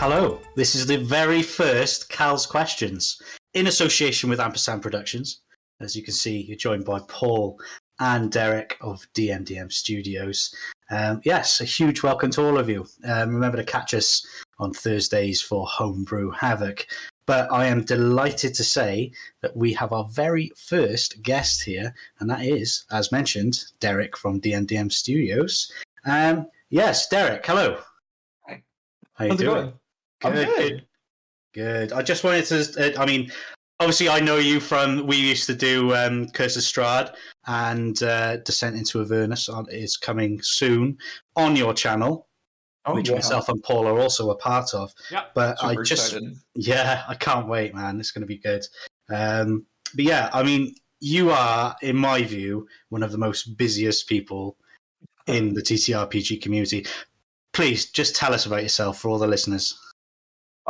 Hello, this is the very first Cal's Questions in association with Ampersand Productions. As you can see, you're joined by Paul and Derek of DMDM Studios. Um, yes, a huge welcome to all of you. Um, remember to catch us on Thursdays for Homebrew Havoc. But I am delighted to say that we have our very first guest here, and that is, as mentioned, Derek from DMDM Studios. Um, yes, Derek, hello. Hi. How are you How's doing? Going? I'm Good, good. good. Good. I just wanted to. Uh, I mean, obviously, I know you from. We used to do um, Curse of Strahd, and uh, Descent into Avernus on, is coming soon on your channel, Oh, which yeah. myself and Paul are also a part of. Yeah. But Super I just, excited. yeah, I can't wait, man. It's going to be good. Um, but yeah, I mean, you are, in my view, one of the most busiest people in the TTRPG community. Please, just tell us about yourself for all the listeners.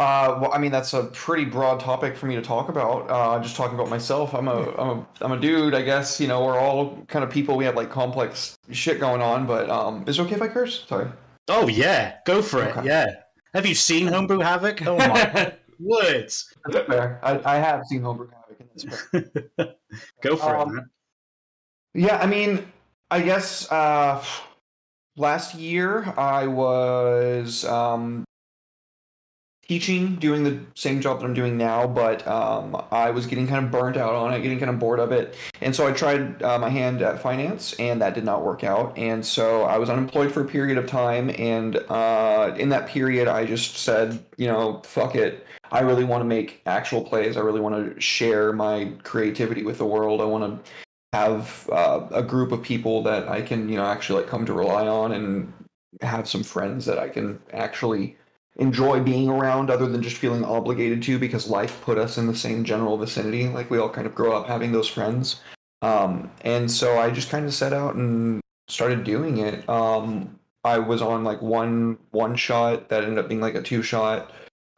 Uh, well, I mean, that's a pretty broad topic for me to talk about. Uh, just talking about myself, I'm a, I'm a, I'm a dude. I guess you know we're all kind of people. We have like complex shit going on. But um, is it okay if I curse? Sorry. Oh yeah, go for it. Okay. Yeah. Have you seen Homebrew Havoc? Oh my words. That's fair. I, I have seen Homebrew Havoc. And that's fair. go for Um, it, man. Yeah, I mean, I guess uh, last year I was um, teaching, doing the same job that I'm doing now, but um, I was getting kind of burnt out on it, getting kind of bored of it, and so I tried uh, my hand at finance, and that did not work out, and so I was unemployed for a period of time, and uh, in that period I just said, you know, fuck it. I really want to make actual plays. I really want to share my creativity with the world. I want to have uh, a group of people that I can, you know, actually like come to rely on and have some friends that I can actually enjoy being around other than just feeling obligated to because life put us in the same general vicinity. Like we all kind of grow up having those friends. Um, and so I just kind of set out and started doing it. Um, I was on like one one shot that ended up being like a two shot.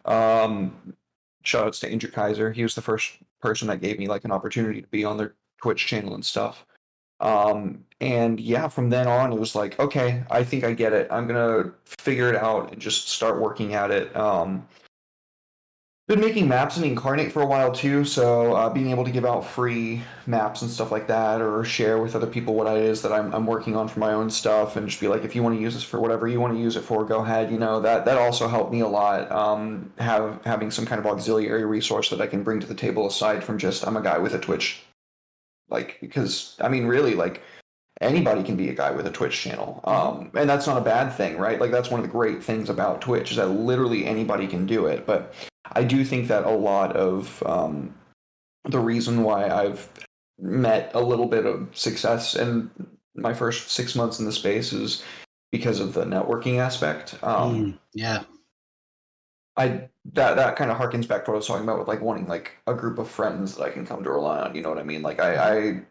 Um, shout outs to Andrew Kaiser. He was the first person that gave me like an opportunity to be on their Twitch channel and stuff. Um, and yeah, from then on, it was like, okay, I think I get it. I'm gonna figure it out and just start working at it. Um, been making maps in Inkarnate for a while too, so uh, being able to give out free maps and stuff like that, or share with other people what it is that I'm, I'm working on for my own stuff, and just be like, if you want to use this for whatever you want to use it for, go ahead. You know that that also helped me a lot. Um, have having some kind of auxiliary resource that I can bring to the table aside from just I'm a guy with a Twitch like because i mean really like anybody can be a guy with a twitch channel um, and that's not a bad thing right like that's one of the great things about twitch is that literally anybody can do it but i do think that a lot of um, the reason why i've met a little bit of success in my first six months in the space is because of the networking aspect um, Mm, yeah. I that that kind of harkens back to what I was talking about with like wanting like a group of friends that I can come to rely on. You know what I mean? Like I I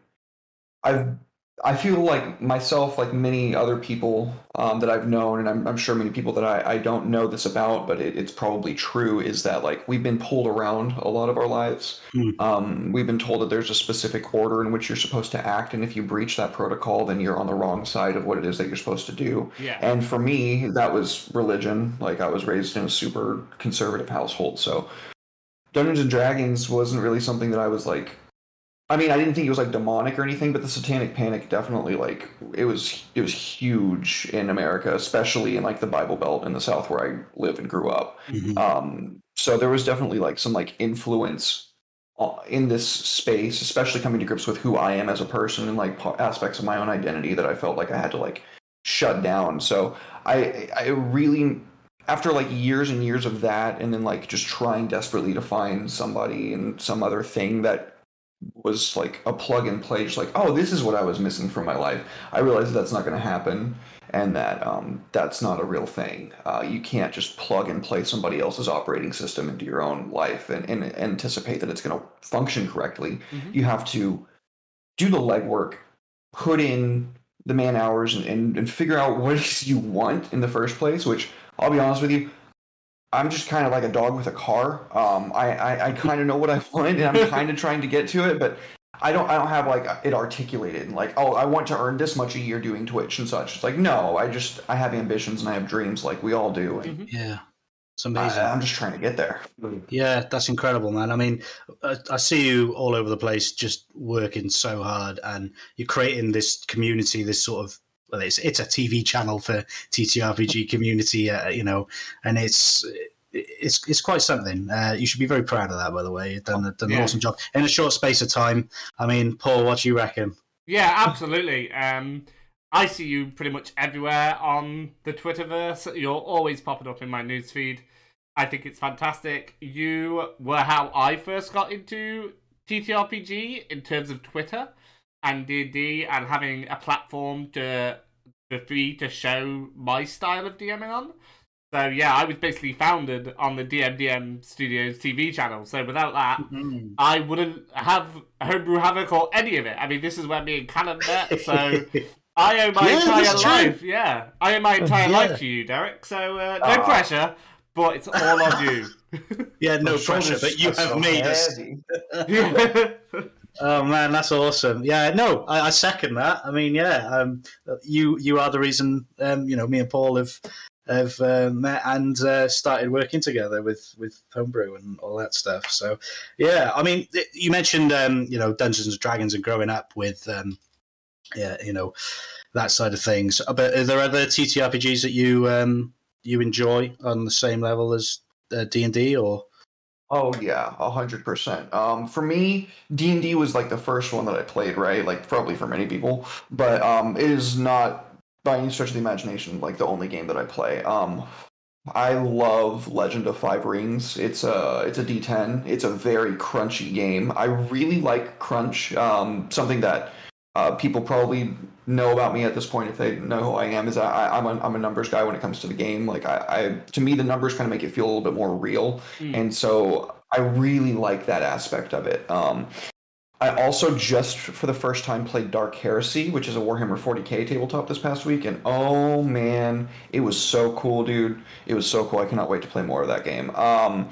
I've I feel like myself, like many other people um, that I've known, and I'm, I'm sure many people that I, I don't know this about, but it, it's probably true, is that like we've been pulled around a lot of our lives. Hmm. Um, we've been told that there's a specific order in which you're supposed to act, and if you breach that protocol, then you're on the wrong side of what it is that you're supposed to do. Yeah. And for me, that was religion. Like I was raised in a super conservative household, so Dungeons and Dragons wasn't really something that I was like. I mean, I didn't think it was like demonic or anything, but the Satanic Panic definitely like it was it was huge in America, especially in like the Bible Belt in the South where I live and grew up. Mhm. Um, so there was definitely like some like influence uh, in this space, especially coming to grips with who I am as a person and like aspects of my own identity that I felt like I had to like shut down. So I I really after like years and years of that and then like just trying desperately to find somebody and some other thing that was like a plug and play just like oh this is what i was missing from my life. I realized that that's not going to happen and that um, that's not a real thing. Uh, you can't just plug and play somebody else's operating system into your own life and, and anticipate that it's going to function correctly. Mhm. you have to do the legwork put in the man hours and, and, and figure out what you want in the first place which i'll be honest with you i'm just kind of like a dog with a car um, i, I, I kind of know what i want and i'm kind of trying to get to it but I don't I don't have like it articulated like oh I want to earn this much a year doing Twitch and such. It's like no, I just I have ambitions and I have dreams like we all do. And Mhm. Yeah. It's amazing. I, am just trying to get there. Yeah, that's incredible, man. I mean, I, I, see you all over the place, just working so hard, and you're creating this community, this sort of. Well, it's it's a TV channel for TTRPG community, uh, you know, and it's it's it's quite something. Uh, you should be very proud of that, by the way. You've done, done yeah. an awesome job in a short space of time. I mean, Paul, what do you reckon? Yeah, absolutely. Um, I see you pretty much everywhere on the Twitterverse. You're always popping up in my newsfeed. I think it's fantastic. You were how I first got into TTRPG in terms of Twitter and D&D and having a platform to for free to show my style of DMing on. So yeah, I was basically founded on the DMDM Studios TV channel. So without that, mm-hmm. I wouldn't have Homebrew Havoc or any of it. I mean, this is where me and Callum met. So I owe my yeah, entire life. True. Yeah, I owe my entire yeah. life to you, Derek. So uh, no oh. pressure, but it's all on you. yeah, no pressure, but you have made us. oh man, that's awesome. Yeah, no, I, I, second that. I mean, yeah, um, you you are the reason. Um, you know, me and Paul have have uh, met and uh, started working together with with homebrew and all that stuff. So yeah, I mean, you mentioned um, you know Dungeons and Dragons and growing up with um, yeah, you know that side of things. Uh, but are there other TTRPGs that you um, you enjoy on the same level as uh, D and D or? Oh yeah, a hundred percent. Um, for me, D and D was like the first one that I played, right? Like probably for many people, but um, it is not by any stretch of the imagination, like the only game that I play. Um, I love Legend of Five Rings. It's a it's a D10. It's a very crunchy game. I really like crunch. Um, something that uh, people probably know about me at this point if they know who I am is I, I'm a, I'm a numbers guy when it comes to the game. Like I, I to me the numbers kind of make it feel a little bit more real, mm. and so I really like that aspect of it. Um, I also just for the first time played Dark Heresy, which is a Warhammer 40k tabletop this past week, and oh man, it was so cool, dude! It was so cool. I cannot wait to play more of that game. Um,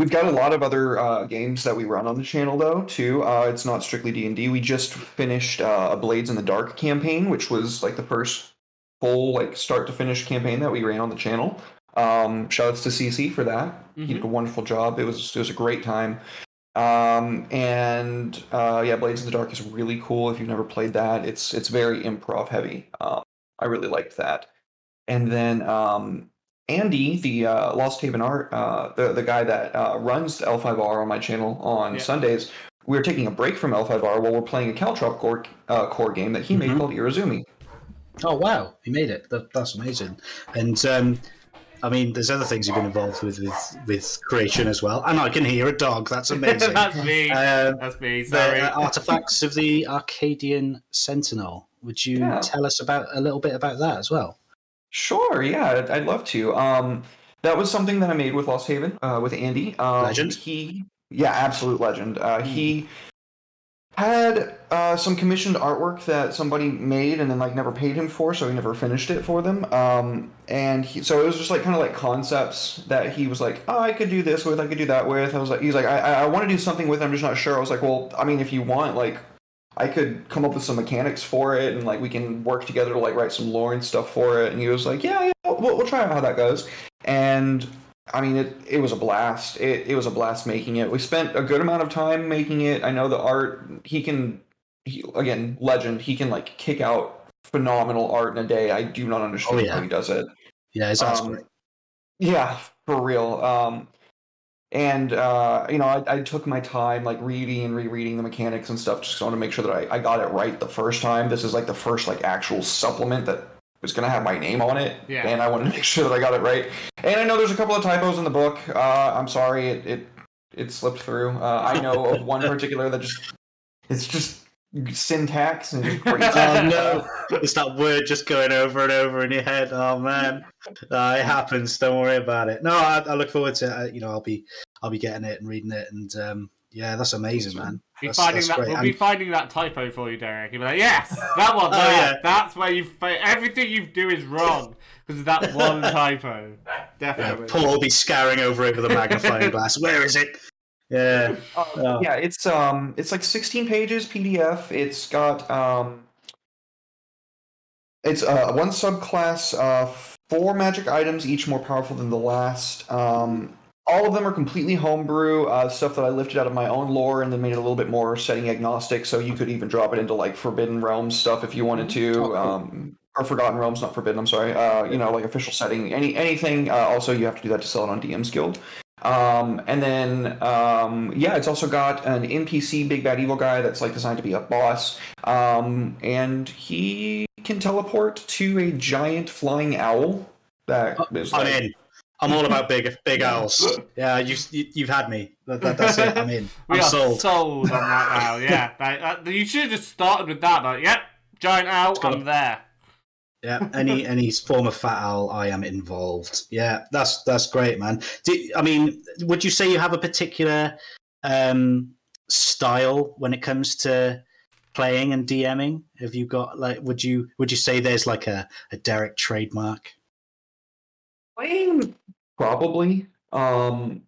we've got a lot of other uh, games that we run on the channel though too. Uh, it's not strictly D and D. We just finished uh, a Blades in the Dark campaign, which was like the first full like start to finish campaign that we ran on the channel. Um, shoutouts to CC for that. Mm-hmm. He did a wonderful job. It was it was a great time. Um, and uh, yeah, Blades in the Dark is really cool. If you've never played that, it's it's very improv heavy. Um, I really liked that. And then um, Andy, the uh, Lost Haven Art, uh, the the guy that uh, runs L5R on my channel on yeah. Sundays, we are taking a break from L5R while we're playing a Caltrop core, uh, core game that he mm-hmm. made called Irazumi. Oh wow, he made it. That, that's amazing. And um, I mean, there's other things you've been involved with with, with creation as well. And I can hear a dog. That's amazing. That's me. Um, That's me. Sorry. The uh, artifacts of the Arcadian Sentinel. Would you yeah. tell us about a little bit about that as well? Sure. Yeah, I'd love to. Um, that was something that I made with Lost Haven uh, with Andy. Um, legend. He, yeah, absolute legend. Uh, mm. He had uh, some commissioned artwork that somebody made and then like never paid him for, so he never finished it for them. Um, and he, so it was just like kind of like concepts that he was like, oh, I could do this with, I could do that with. I was like, he's like, I, I want to do something with. It, I'm just not sure. I was like, well, I mean, if you want, like, I could come up with some mechanics for it, and like we can work together to like write some lore and stuff for it. And he was like, yeah, yeah, we'll, we'll try out how that goes. And I mean, it, it was a blast. It, it was a blast making it. We spent a good amount of time making it. I know the art, he can, he, again, legend, he can like kick out phenomenal art in a day. I do not understand oh, yeah. how he does it. Yeah, it's awesome. Um, yeah, for real. Um, and uh, you know, I, I, took my time, like reading and rereading the mechanics and stuff, just want to make sure that I, I got it right the first time. This is like the first like actual supplement that was going to have my name on it, yeah. and I wanted to make sure that I got it right. And I know there's a couple of typos in the book. Uh, I'm sorry, it, it it slipped through. Uh, I know of one particular that just it's just syntax and just crazy. oh no, it's that word just going over and over in your head. Oh man, uh, it happens. Don't worry about it. No, I, I look forward to it. Uh, you know, I'll be I'll be getting it and reading it, and um, yeah, that's amazing, man. Be that's, finding that's that, we'll and... be finding that typo for you, Derek. You'll be like, yes, that one. oh, yeah. That's where you everything you do is wrong because of that one typo. Definitely. Yeah, Paul will be scouring over it with a magnifying glass. Where is it? Yeah. Uh, oh. Yeah, it's um, it's like 16 pages PDF. It's got um, it's uh one subclass uh four magic items, each more powerful than the last. Um, all of them are completely homebrew uh, stuff that I lifted out of my own lore and then made it a little bit more setting agnostic. So you could even drop it into like Forbidden Realms stuff if you wanted to, Oh, um, or Forgotten Realms, not Forbidden. I'm sorry. Uh, you know, like official setting, any anything. Uh, also, you have to do that to sell it on DM's Guild. Um, and then um, yeah, it's also got an NPC big bad evil guy that's like designed to be a boss. Um, and he can teleport to a giant flying owl. That is I'm like- in. I'm all about big big owls. Yeah, you've you, you've had me. That, that, that's it. I'm in. We I'm are sold. sold on that now. Yeah, That- that- you should have just started with that. But yep, giant owl, got I'm there. Yeah, any any form of fat owl, I am involved. Yeah, that's that's great, man. Do, I mean, would you say you have a particular um, style when it comes to playing and DMing? Have you got like? Would you would you say there's like a, a Derek trademark? Playing probably. Um,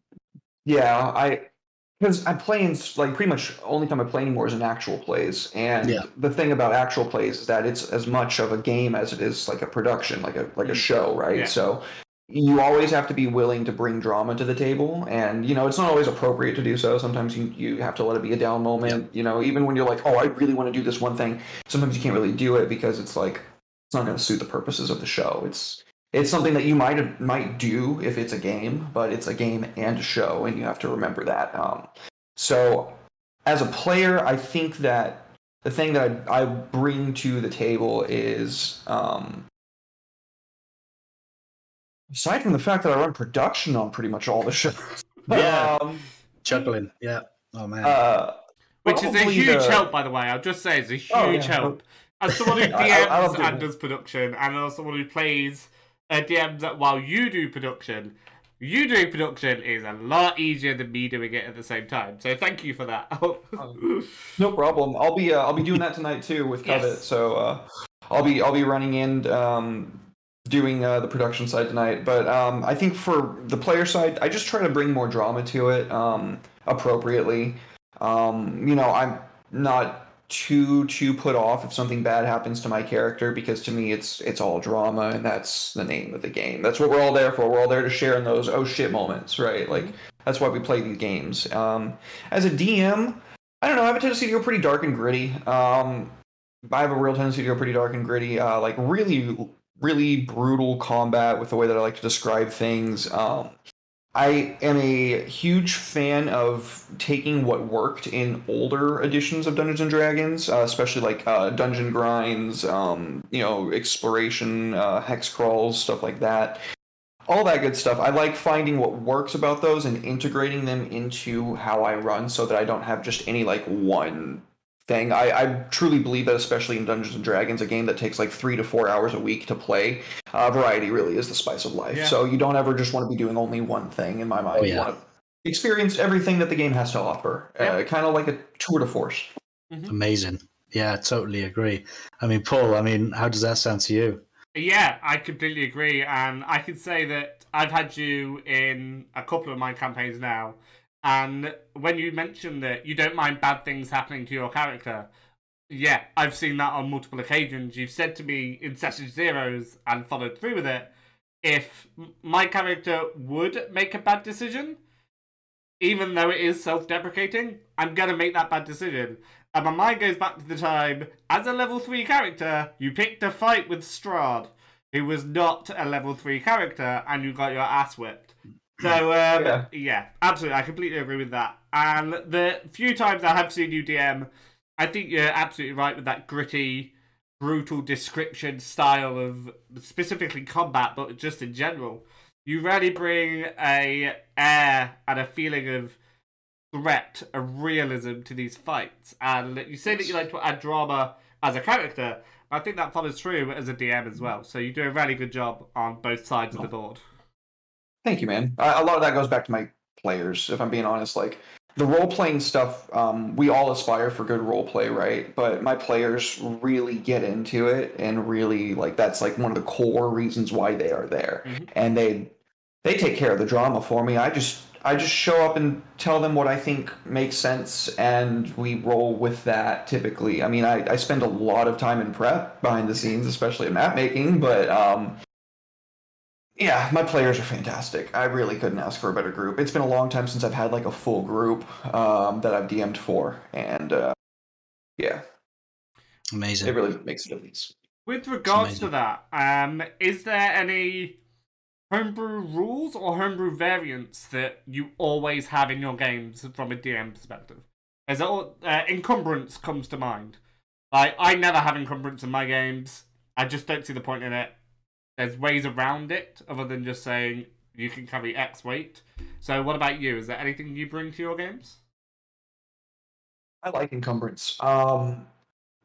yeah, I because I'm playing like pretty much only time I play anymore is in actual plays, and Yeah. the thing about actual plays is that it's as much of a game as it is like a production, like a like a mm. show, right? Yeah. So you always have to be willing to bring drama to the table, and you know it's not always appropriate to do so. Sometimes you you have to let it be a down moment. You know, even when you're like, oh, I really want to do this one thing, sometimes you can't really do it because it's like it's not going to suit the purposes of the show. It's it's something that you might might do if it's a game, but it's a game and a show, and you have to remember that. Um, so, as a player, I think that the thing that I, I bring to the table is, um, aside from the fact that I run production on pretty much all the shows, Yeah. um, Juggling. Yeah. Oh man. uh, Which is a huge the- help, by the way. I'll just say it's a huge Oh, yeah. help. As someone who DMs I- I love doing and does production, and as someone who plays uh, DMs that while you do production, you doing production is a lot easier than me doing it at the same time. So thank you for that. No problem. I'll be uh, I'll be doing that tonight too with Yes. Covet. So uh, I'll be I'll be running in um, doing uh, the production side tonight. But um, I think for the player side, I just try to bring more drama to it um, appropriately. Um, you know, I'm not too too put off if something bad happens to my character because to me it's it's all drama and that's the name of the game. That's what we're all there for. We're all there to share in those oh shit moments, right? Like that's why we play these games. Um, as a DM, I don't know. I have a tendency to go pretty dark and gritty. Um, I have a real tendency to go pretty dark and gritty. Uh, like really, really brutal combat with the way that I like to describe things. Um, I am a huge fan of taking what worked in older editions of Dungeons and Dragons, uh, especially like uh, dungeon grinds, um, you know, exploration, uh, hex crawls, stuff like that all that good stuff. I like finding what works about those and integrating them into how I run so that I don't have just any like one thing. I, I truly believe that, especially in Dungeons and Dragons, a game that takes like three to four hours a week to play, uh, variety really is the spice of life. Yeah. So you don't ever just want to be doing only one thing in my mind. Oh, You want to experience everything that the game has to offer. Uh, kind of like a tour de force. Amazing. Yeah, totally agree. I mean, Paul. I mean, how does that sound to you? Yeah, I completely agree, and I can say that I've had you in a couple of my campaigns now, and when you mentioned that you don't mind bad things happening to your character, yeah, I've seen that on multiple occasions. You've said to me in session zeros and followed through with it. If my character would make a bad decision, even though it is self-deprecating, I'm gonna make that bad decision. And my mind goes back to the time as a level three character, you picked a fight with Strahd, who was not a level three character, and you got your ass whipped. So um, Yeah. yeah. absolutely, I completely agree with that. And the few times I have seen you DM, I think you're absolutely right with that gritty, brutal description style of specifically combat, but just in general. You really bring a air and a feeling of threat, a realism to these fights. And you say that you like to add drama as a character, I think that follows through as a DM as well. So you do a really good job on both sides of the board. Thank you, man. A a lot of that goes back to my players, if I'm being honest. Like the role playing stuff, um, we all aspire for good role play, right? But my players really get into it and really like that's like one of the core reasons why they are there. Mhm. And they they take care of the drama for me. I just I just show up and tell them what I think makes sense and we roll with that typically. I mean I, I spend a lot of time in prep behind the scenes, especially in map making, but um Yeah, my players are fantastic. I really couldn't ask for a better group. It's been a long time since I've had like a full group um, that I've DM'd for, and uh, yeah, Amazing. it really makes it at least. With regards to amazing. that, um, is there any homebrew rules or homebrew variants that you always have in your games from a DM perspective? As all, uh, encumbrance comes to mind. Like I never have encumbrance in my games. I just don't see the point in it. There's ways around it other than just saying you can carry X weight. So what about you? Is there anything you bring to your games? I like encumbrance um,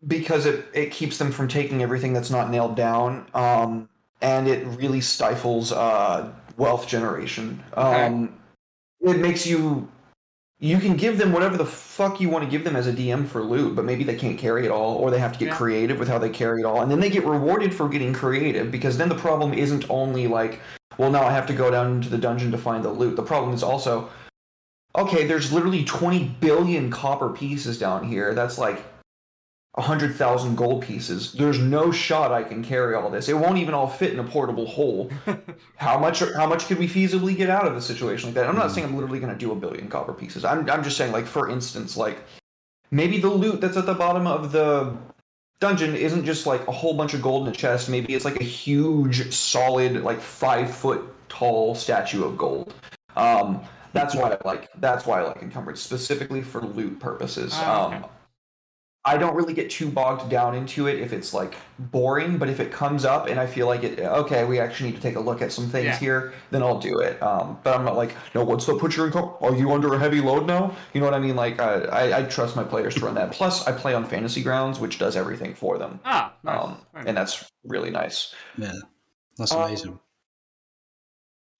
because it, it keeps them from taking everything that's not nailed down, um, and it really stifles uh, wealth generation. Um, It makes you you can give them whatever the fuck you want to give them as a DM for loot, but maybe they can't carry it all, or they have to get Yeah. creative with how they carry it all, and then they get rewarded for getting creative because then the problem isn't only like, well, now I have to go down into the dungeon to find the loot. The problem is also, okay, there's literally 20 billion copper pieces down here. That's like 100,000 gold pieces. There's no shot I can carry all this. It won't even all fit in a portable hole. How much how much could we feasibly get out of a situation like that? I'm not saying I'm literally going to do a billion copper pieces. I'm I'm just saying like for instance like maybe the loot that's at the bottom of the dungeon isn't just like a whole bunch of gold in a chest. Maybe it's like a huge solid like 5 foot tall statue of gold. Um that's why I like that's why I like encumbrance specifically for loot purposes. Ah, okay. Um I don't really get too bogged down into it if it's like boring, but if it comes up and I feel like it, okay, we actually need to take a look at some things Yeah. here, then I'll do it. Um, but I'm not like, no, what's the put your income? Are you under a heavy load now? You know what I mean? Like, I, I, I trust my players to run that. Plus, I play on Fantasy Grounds, which does everything for them, Ah, nice. um, Very and that's really nice. Yeah, that's Um, amazing.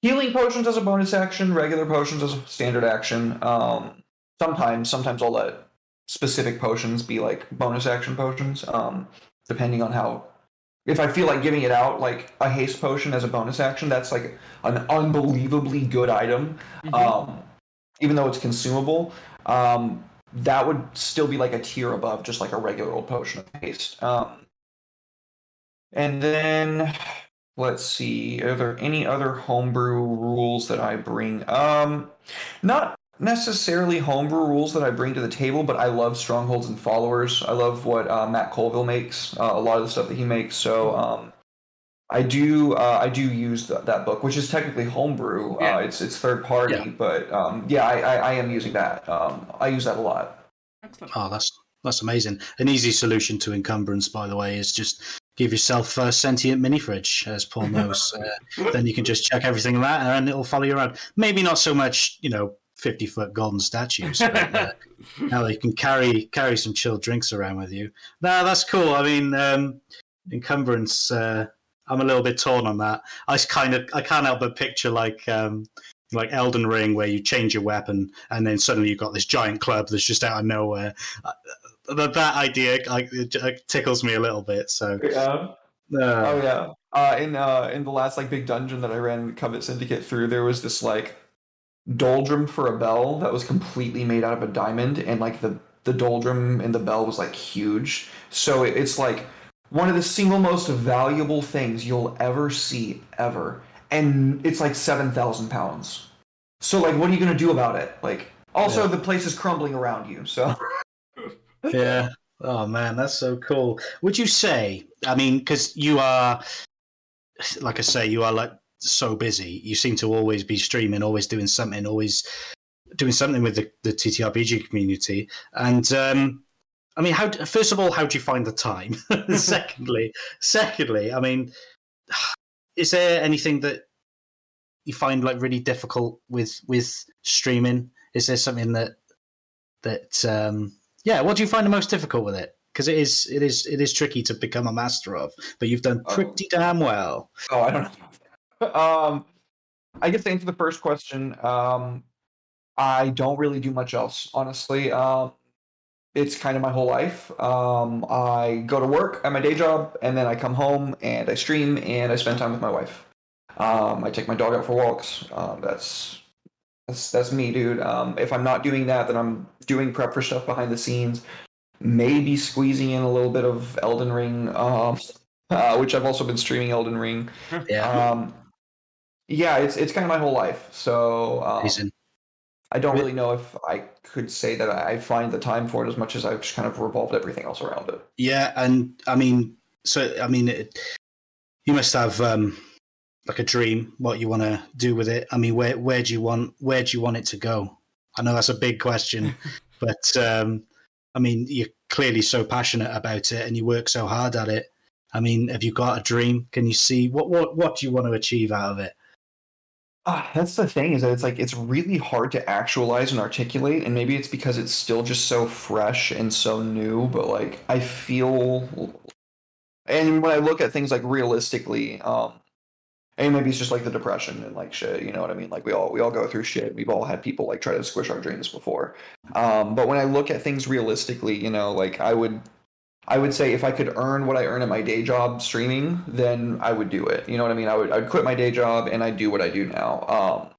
Healing potions as a bonus action, regular potions as a standard action. Um, sometimes, sometimes I'll let specific potions be like bonus action potions, um, depending on how. If I feel like giving it out, like a haste potion as a bonus action, that's like an unbelievably good item. Mhm. Um, even though it's consumable, um, that would still be like a tier above just like a regular old potion of haste. Um, and then let's see, are there any other homebrew rules that I bring? Um, not necessarily homebrew rules that I bring to the table, but I love strongholds and followers. I love what uh, Matt Colville makes. Uh, a lot of the stuff that he makes. So um, I do uh, I do use th- that book, which is technically homebrew. Yeah. Uh, it's it's third party, Yeah. but um, yeah, I, I, I am using that. Um, I use that a lot. Excellent. Oh, that's that's amazing. An easy solution to encumbrance, by the way, is just give yourself a sentient mini fridge, as Paul knows. uh, then you can just check everything in that, and it'll follow you around. Maybe not so much, you know, fifty foot golden statues. But, uh, now you can carry carry some chilled drinks around with you. No, that's cool. I mean, um, encumbrance. Uh, I'm a little bit torn on that. I kind of I can't help but picture like um, like Elden Ring, where you change your weapon and then suddenly you've got this giant club that's just out of nowhere. Uh, that, that idea like, it tickles me a little bit. So Yeah. uh, Oh yeah. Uh, in uh, in the last like big dungeon that I ran Covet Syndicate through, there was this like doldrum for a bell that was completely made out of a diamond, and like the the doldrum and the bell was like huge. So it, it's like one of the single most valuable things you'll ever see ever, and it's like seven thousand pounds. So like, what are you gonna do about it? Like, also Yeah. the place is crumbling around you. So yeah. Oh man, that's so cool. Would you say? I mean, because you are, like I say, you are like so busy. You seem to always be streaming, always doing something, always doing something with the, the TTRPG community. And um, I mean, how? First of all, how do you find the time? secondly, secondly, I mean, is there anything that you find like really difficult with with streaming? Is there something that that um, yeah? What do you find the most difficult with it? Because it is it is it is tricky to become a master of, but you've done Oh. pretty damn well. Oh, I don't know. um, I guess to answer the first question, um, I don't really do much else, honestly. Um, it's kind of my whole life. Um, I go to work at my day job, and then I come home and I stream and I spend time with my wife. Um, I take my dog out for walks. Um, that's that's that's me, dude. Um, if I'm not doing that, then I'm doing prep for stuff behind the scenes. Maybe squeezing in a little bit of Elden Ring, um, uh, which I've also been streaming Elden Ring. Yeah, Um, yeah, it's it's kind of my whole life. So um, I don't really know if I could say that I find the time for it as much as I've just kind of revolved everything else around it. Yeah, and I mean, so I mean, it, you must have um, like a dream what you want to do with it. I mean, where where do you want where do you want it to go? I know that's a big question, but um, I mean, you're clearly so passionate about it and you work so hard at it. I mean, have you got a dream? Can you see what what what do you want to achieve out of it? Ah, that's the thing is that it's like it's really hard to actualize and articulate, and maybe it's because it's still just so fresh and so new. But like, I feel, and when I look at things like realistically, um, and maybe it's just like the depression and like shit, you know what I mean? Like we all we all go through shit. We've all had people like try to squish our dreams before. Um, but when I look at things realistically, you know, like I would I would say if I could earn what I earn at my day job streaming, then I would do it. You know what I mean? I would I'd quit my day job and I'd do what I do now. Um,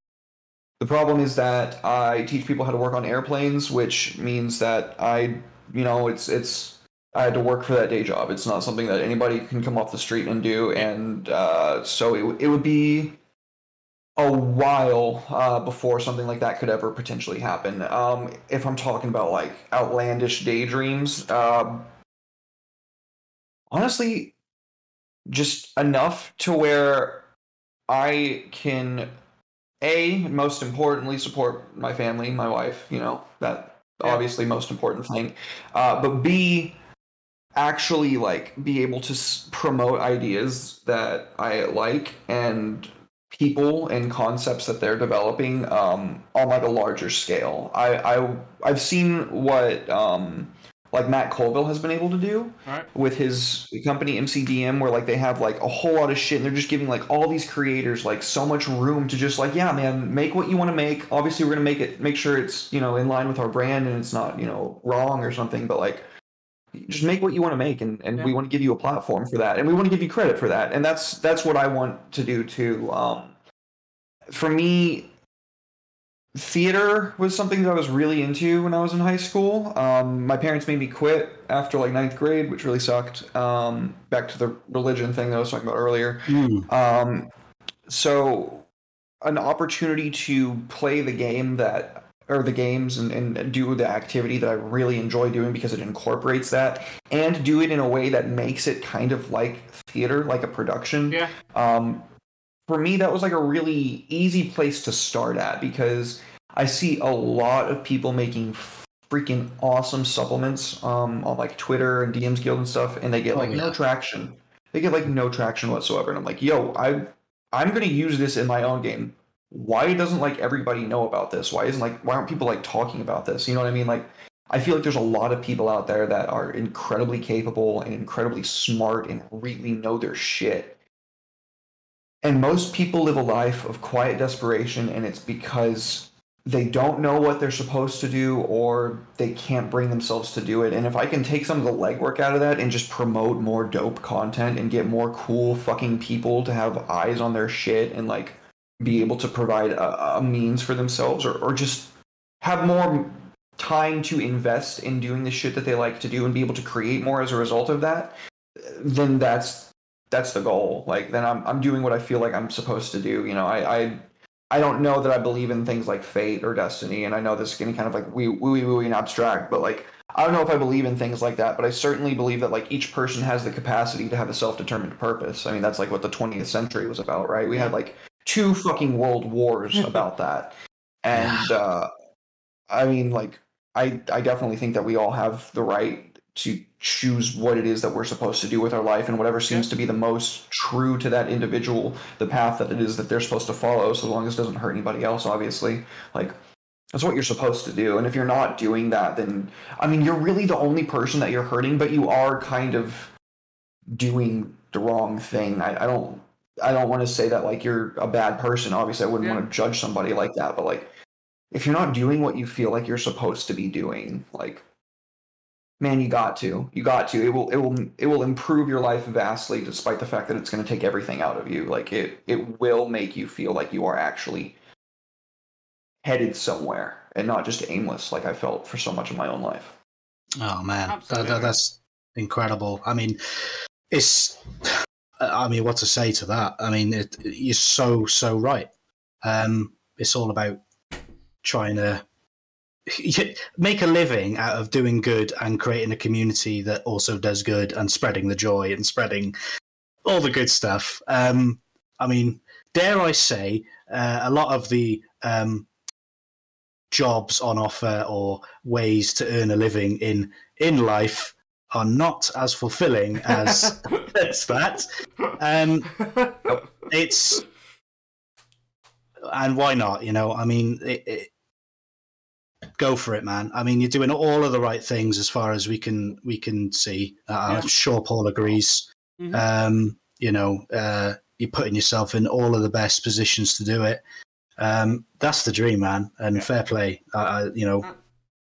the problem is that I teach people how to work on airplanes, which means that I, you know, it's it's I had to work for that day job. It's not something that anybody can come off the street and do, and uh, so it it would be a while uh, before something like that could ever potentially happen. Um, if I'm talking about like outlandish daydreams, uh, honestly, just enough to where I can a most importantly support my family, my wife. You know that Yeah. obviously most important thing, uh, but b actually like be able to s- promote ideas that I like and people and concepts that they're developing um, on like a larger scale. I, I I've seen what um, like Matt Colville has been able to do Right. with his company MCDM where like they have like a whole lot of shit and they're just giving like all these creators like so much room to just like yeah man make what you want to make obviously we're going to make it make sure it's you know in line with our brand and it's not you know wrong or something but like just make what you want to make and, and we want to give you a platform for that and we want to give you credit for that and that's that's what i want to do too um, for me theater was something that i was really into when i was in high school um, my parents made me quit after like ninth grade which really sucked um, back to the religion thing that i was talking about earlier Hmm. um, so an opportunity to play the game that or the games and, and do the activity that I really enjoy doing because it incorporates that and do it in a way that makes it kind of like theater, like a production. Yeah. For me, that was like a really easy place to start at because I see a lot of people making freaking awesome supplements um, on like Twitter and DMs Guild and stuff, and they get Oh, like no traction. They get like no traction whatsoever, and I'm like, yo, I I'm gonna use this in my own game. Why doesn't like everybody know about this? Why isn't like why aren't people like talking about this? You know what I mean? Like I feel like there's a lot of people out there that are incredibly capable and incredibly smart and really know their shit. And most people live a life of quiet desperation, and it's because they don't know what they're supposed to do or they can't bring themselves to do it. And if I can take some of the legwork out of that and just promote more dope content and get more cool fucking people to have eyes on their shit and like be able to provide a, a means for themselves or, or just have more time to invest in doing the shit that they like to do and be able to create more as a result of that, then that's that's the goal. Like then I'm I'm doing what I feel like I'm supposed to do. You know, I I, I don't know that I believe in things like fate or destiny, and I know this is getting kind of like wee wee wee and abstract, but like I don't know if I believe in things like that, but I certainly believe that like each person has the capacity to have a self-determined purpose. I mean, that's like what the 20th century was about, right? We had like two fucking world wars about that. And uh I mean like I I definitely think that we all have the right to choose what it is that we're supposed to do with our life and whatever seems to be the most true to that individual, the path that it is that they're supposed to follow, so long as it doesn't hurt anybody else, obviously. Like that's what you're supposed to do. And if you're not doing that, then I mean you're really the only person that you're hurting, but you are kind of doing the wrong thing. I, I don't I don't want to say that like you're a bad person. Obviously I wouldn't Yeah. want to judge somebody like that, but like if you're not doing what you feel like you're supposed to be doing, like man, you got to. You got to. It will it will it will improve your life vastly despite the fact that it's going to take everything out of you. Like it it will make you feel like you are actually headed somewhere and not just aimless like I felt for so much of my own life. Oh man, that, that, that's incredible. I mean, it's I mean, what to say to that? I mean, it, you're so so right. Um, it's all about trying to make a living out of doing good and creating a community that also does good and spreading the joy and spreading all the good stuff. Um, I mean, dare I say, uh, a lot of the um, jobs on offer or ways to earn a living in in life are not as fulfilling as, as that. Um, it's and why not? You know, I mean, it, it, go for it, man. I mean, you're doing all of the right things as far as we can we can see. Uh, yeah. I'm sure Paul agrees. Mm-hmm. Um, you know, uh, you're putting yourself in all of the best positions to do it. Um, that's the dream, man, and yeah. fair play. Uh, you know,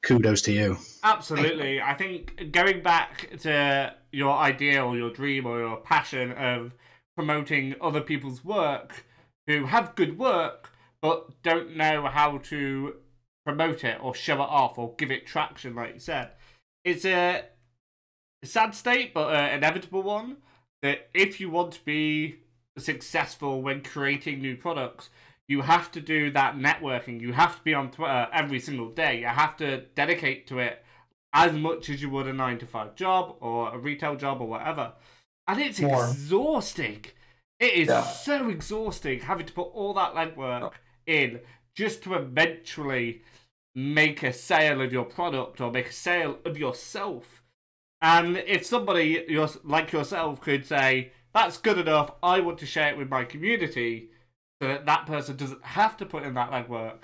kudos to you. Absolutely. I think going back to your idea or your dream or your passion of promoting other people's work who have good work but don't know how to promote it or show it off or give it traction, like you said. It's a sad state, but an inevitable one. That if you want to be successful when creating new products, you have to do that networking. You have to be on Twitter uh, every single day. You have to dedicate to it as much as you would a nine to five job or a retail job or whatever. And it's More. exhausting. It is yeah. so exhausting having to put all that legwork oh. in just to eventually make a sale of your product or make a sale of yourself. And if somebody like yourself could say, that's good enough, I want to share it with my community, so that that person doesn't have to put in that legwork,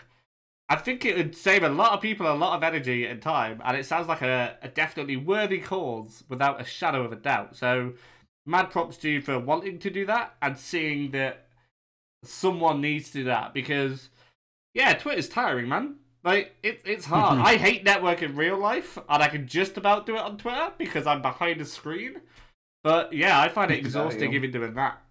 I think it would save a lot of people a lot of energy and time, and it sounds like a, a definitely worthy cause without a shadow of a doubt. So, mad props to you for wanting to do that and seeing that someone needs to do that because, yeah, Twitter's tiring, man. Like it, it's hard. I hate network in real life, and I can just about do it on Twitter because I'm behind a screen. But yeah, I find it exhausting even doing that.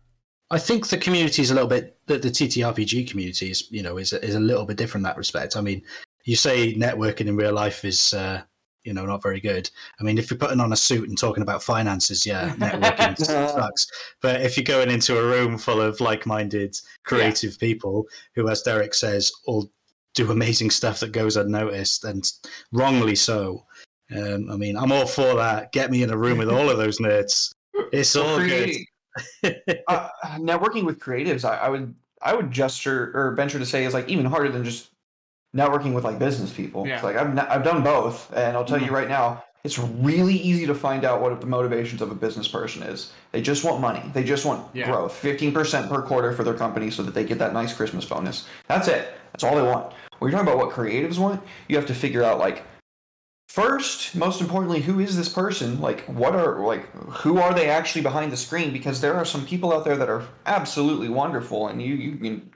I think the community is a little bit the, the TTRPG community is you know is is a little bit different in that respect. I mean, you say networking in real life is uh, you know not very good. I mean, if you're putting on a suit and talking about finances, yeah, networking sucks. But if you're going into a room full of like-minded, creative yeah. people who, as Derek says, all do amazing stuff that goes unnoticed and wrongly so. Um, I mean, I'm all for that. Get me in a room with all of those nerds. It's all good. uh, networking with creatives, I, I, would I would gesture or venture to say is like even harder than just networking with like business people. Yeah. It's like I've I've done both, and I'll tell mm-hmm. you right now, it's really easy to find out what the motivations of a business person is. They just want money. They just want yeah. growth. 15% per quarter for their company so that they get that nice Christmas bonus. That's it. That's all they want. When you're talking about what creatives want, you have to figure out like first, most importantly, who is this person? Like what are like who are they actually behind the screen? Because there are some people out there that are absolutely wonderful and you you can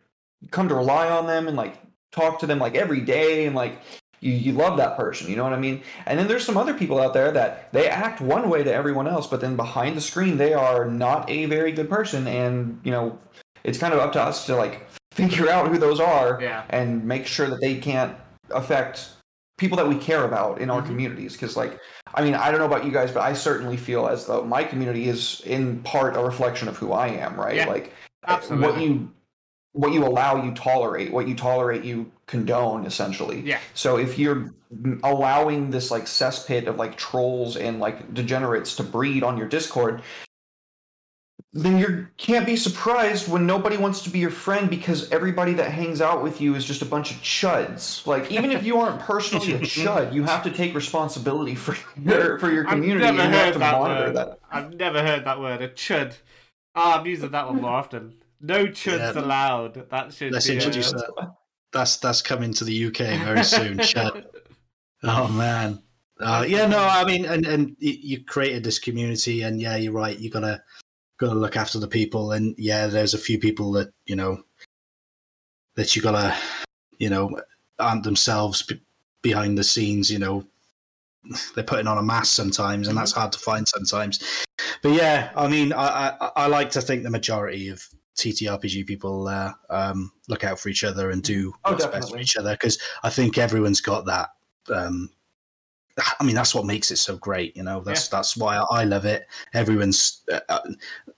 come to rely on them and like talk to them like every day and like you, you love that person you know what i mean and then there's some other people out there that they act one way to everyone else but then behind the screen they are not a very good person and you know it's kind of up to us to like figure out who those are yeah. and make sure that they can't affect people that we care about in our mm-hmm. communities because like i mean i don't know about you guys but i certainly feel as though my community is in part a reflection of who i am right yeah, like absolutely. what you what you allow you tolerate what you tolerate you condone essentially yeah so if you're allowing this like cesspit of like trolls and like degenerates to breed on your discord then you can't be surprised when nobody wants to be your friend because everybody that hangs out with you is just a bunch of chuds. Like even if you aren't personally a chud, you have to take responsibility for your for your community I've never heard that word. That. I've never heard that word, a chud. Oh, I'm using that one more often. No chuds yeah. allowed. That should Let's be introduce a... that. That's that's coming to the UK very soon. chud. Oh man. Uh, yeah, no, I mean, and and you created this community, and yeah, you're right. You gotta got to look after the people. And yeah, there's a few people that you know that you gotta you know aren't themselves b- behind the scenes. You know, they're putting on a mask sometimes, and that's hard to find sometimes. But yeah, I mean, I I, I like to think the majority of TTRPG people uh, um, look out for each other and do oh, what's definitely. best for each other because I think everyone's got that um, I mean, that's what makes it so great. You know, that's yeah. that's why I love it. Everyone's uh, uh,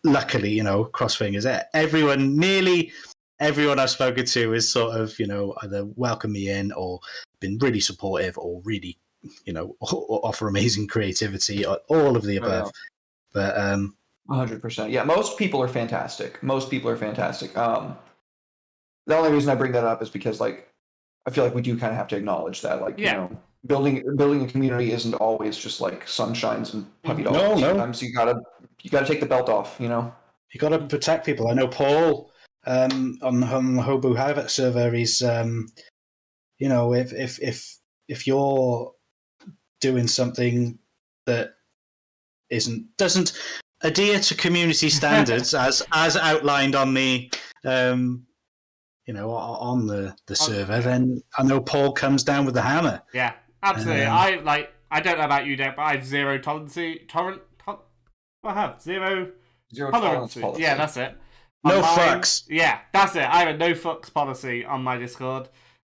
luckily, you know, cross fingers. e- Everyone, nearly everyone I've spoken to is sort of, you know, either welcome me in or been really supportive or really, you know, offer amazing creativity, or all of the yeah. above. But um, hundred percent. Yeah, most people are fantastic. Most people are fantastic. Um, the only reason I bring that up is because like I feel like we do kind of have to acknowledge that, like Yeah. you know, building building a community isn't always just like sunshines and puppy dogs. No, no. Sometimes you gotta you gotta take the belt off. You know. you got to protect people. I know Paul um, on, on the Homebrew Havoc server. He's, um, you know, if if if if you're doing something that isn't doesn't adhere to community standards as as outlined on the um, you know on the the server, then I know Paul comes down with the hammer. Yeah, absolutely. Um, I like. I don't know about you, Deb, but I have zero tolerance. Torrent. To- I have zero Zero tolerance. tolerance policy. Yeah, that's it. No On mine- fucks. Yeah, that's it. I have a no fucks policy on my Discord.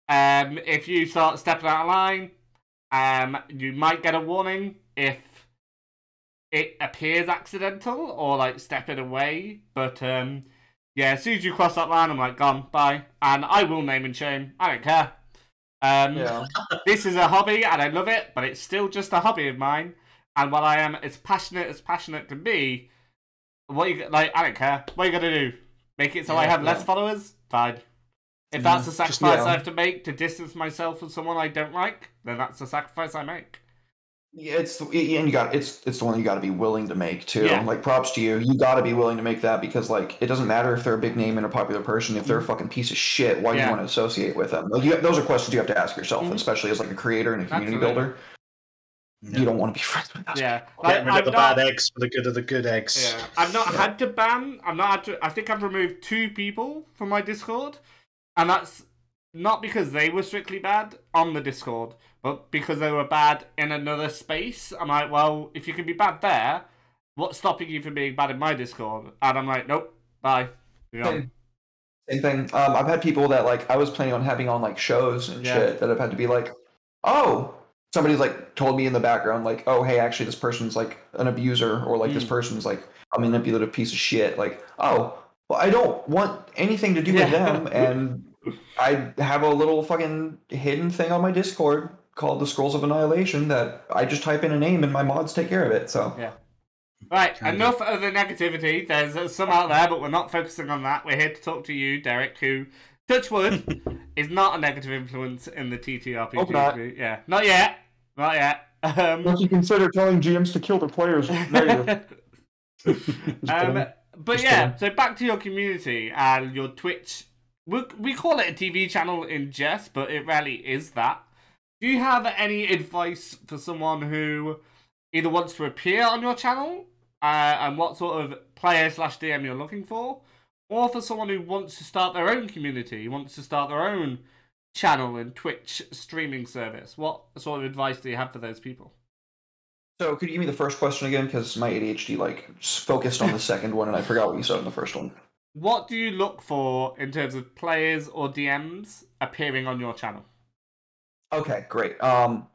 Um, if you start stepping out of line, um, you might get a warning if it appears accidental or like stepping away. But um, yeah, as soon as you cross that line, I'm like, gone, bye, and I will name and shame. I don't care. Um, Yeah. this is a hobby and I love it, but it's still just a hobby of mine. And while I am as passionate as passionate can be, what you like, I don't care. What are you gonna do? Make it so I Yeah, have less followers? Fine. If that's the just, sacrifice yeah. I have to make to distance myself from someone I don't like, then that's the sacrifice I make. Yeah, it's and you got it's it's the one you got to be willing to make too. Yeah. Like props to you. You got to be willing to make that because like it doesn't matter if they're a big name and a popular person. If they're a fucking piece of shit, why do Mm-hmm. You want to associate with them? Like you, those are questions you have to ask yourself, Mhm. especially as like a creator and a community Absolutely. builder. You don't want to be friends with those. Yeah. Get Like, rid of I'm the not- bad eggs for the good of the good eggs. Yeah, I've not Yeah. had to ban. I'm not had to. I think I've removed two people from my Discord, and that's not because they were strictly bad on the Discord, but because they were bad in another space. I'm like, well, if you can be bad there, what's stopping you from being bad in my Discord? And I'm like, nope, bye. You know? Same, same thing. Um, I've had people that like I was planning on having on like shows and Yeah. shit that have had to be like, oh, somebody's like told me in the background like, oh, hey, actually this person's like an abuser or like this Mm. person's like a manipulative piece of shit. Like, oh, well, I don't want anything to do with them, and I have a little fucking hidden thing on my Discord called the Scrolls of Annihilation that I just type in a name and my mods take care of it. So yeah. Right, Kind of. enough of the negativity. There's uh, some out there, but we're not focusing on that. We're here to talk to you, Derek, who, touch wood, is not a negative influence in the TTRPG. Hope not. community. Yeah, not yet. Not yet. Um, you consider telling GMs to kill their players, um, but Just yeah, kidding. so back to your community and your Twitch. We, we call it a TV channel in jest, but it rarely is that. Do you have any advice for someone who either wants to appear on your channel uh, and what sort of player slash DM you're looking for, or for someone who wants to start their own community, wants to start their own channel and Twitch streaming service? What sort of advice do you have for those people? So could you give me the first question again? Because my ADHD like focused on the second one and I forgot what you said on the first one. What do you look for in terms of players or DMs appearing on your channel? Okay, great. Um,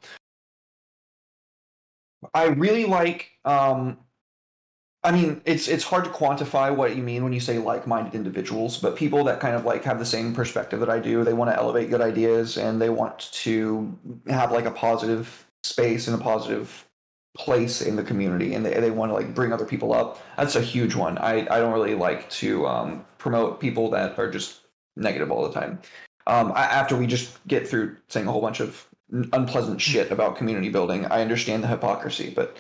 I really like. Um, I mean, it's it's hard to quantify what you mean when you say like-minded individuals, but people that kind of like have the same perspective that I do. They want to elevate good ideas and they want to have like a positive space and a positive place in the community, and they they want to like bring other people up. That's a huge one. I I don't really like to um, promote people that are just negative all the time um, a- after we just get through saying a whole bunch of unpleasant shit about community building, I understand the hypocrisy, but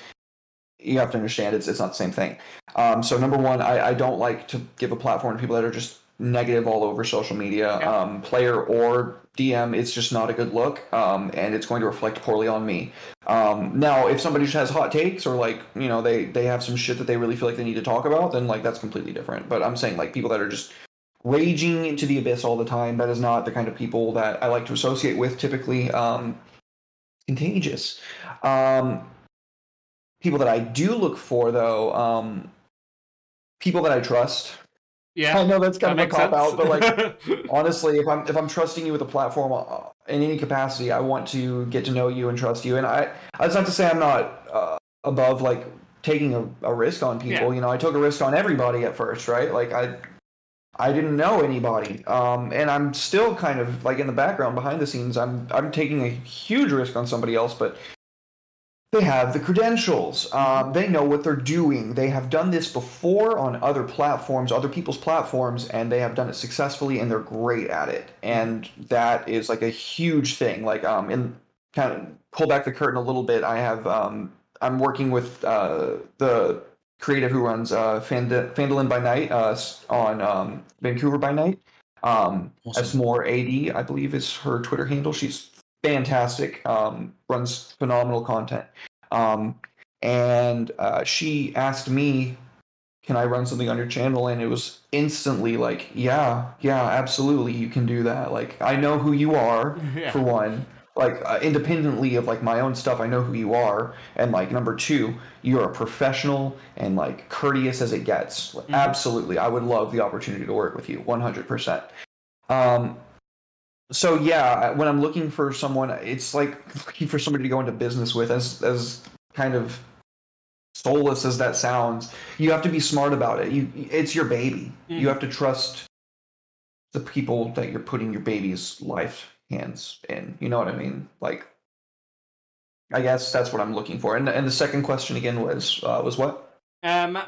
you have to understand it's it's not the same thing. Um, so number one, I, I don't like to give a platform to people that are just negative all over social media, Yeah. um, player or DM. It's just not a good look, um, and it's going to reflect poorly on me. Um, now, if somebody just has hot takes or like you know they they have some shit that they really feel like they need to talk about, then like that's completely different. But I'm saying like people that are just raging into the abyss all the time. That is not the kind of people that I like to associate with typically. Um, contagious. Um, people that I do look for, though, um, people that I trust. Yeah, I know that's that kind of a cop sense. out, but like honestly, if I'm if I'm trusting you with a platform uh, in any capacity, I want to get to know you and trust you. And I that's not to say I'm not uh, above like taking a, a risk on people. Yeah. You know, I took a risk on everybody at first, right? Like I I didn't know anybody, um, and I'm still kind of like in the background behind the scenes. I'm I'm taking a huge risk on somebody else, but they have the credentials. Um, they know what they're doing. They have done this before on other platforms, other people's platforms, and they have done it successfully, and they're great at it. And that is like a huge thing. Like um, in kind of pull back the curtain a little bit. I have um, I'm working with uh, the creative who runs uh, Fand- Fandolin by Night uh, on um, Vancouver by Night. Um, Awesome. AD, I believe is her Twitter handle. She's fantastic. Um, runs phenomenal content. Um, and uh, she asked me, "Can I run something on your channel?" And it was instantly like, "Yeah, yeah, absolutely, you can do that." Like, I know who you are Yeah. for one. Like, uh, independently of like my own stuff, I know who you are. And like number two, you're a professional and like courteous as it gets. Mhm. Absolutely, I would love the opportunity to work with you, one hundred percent. Um, so yeah, when I'm looking for someone, it's like looking for somebody to go into business with. As as kind of soulless as that sounds, you have to be smart about it. You, it's your baby. Mhm. You have to trust the people that you're putting your baby's life hands in. You know what I mean? Like, I guess that's what I'm looking for. And and the second question again was uh, was what? Um,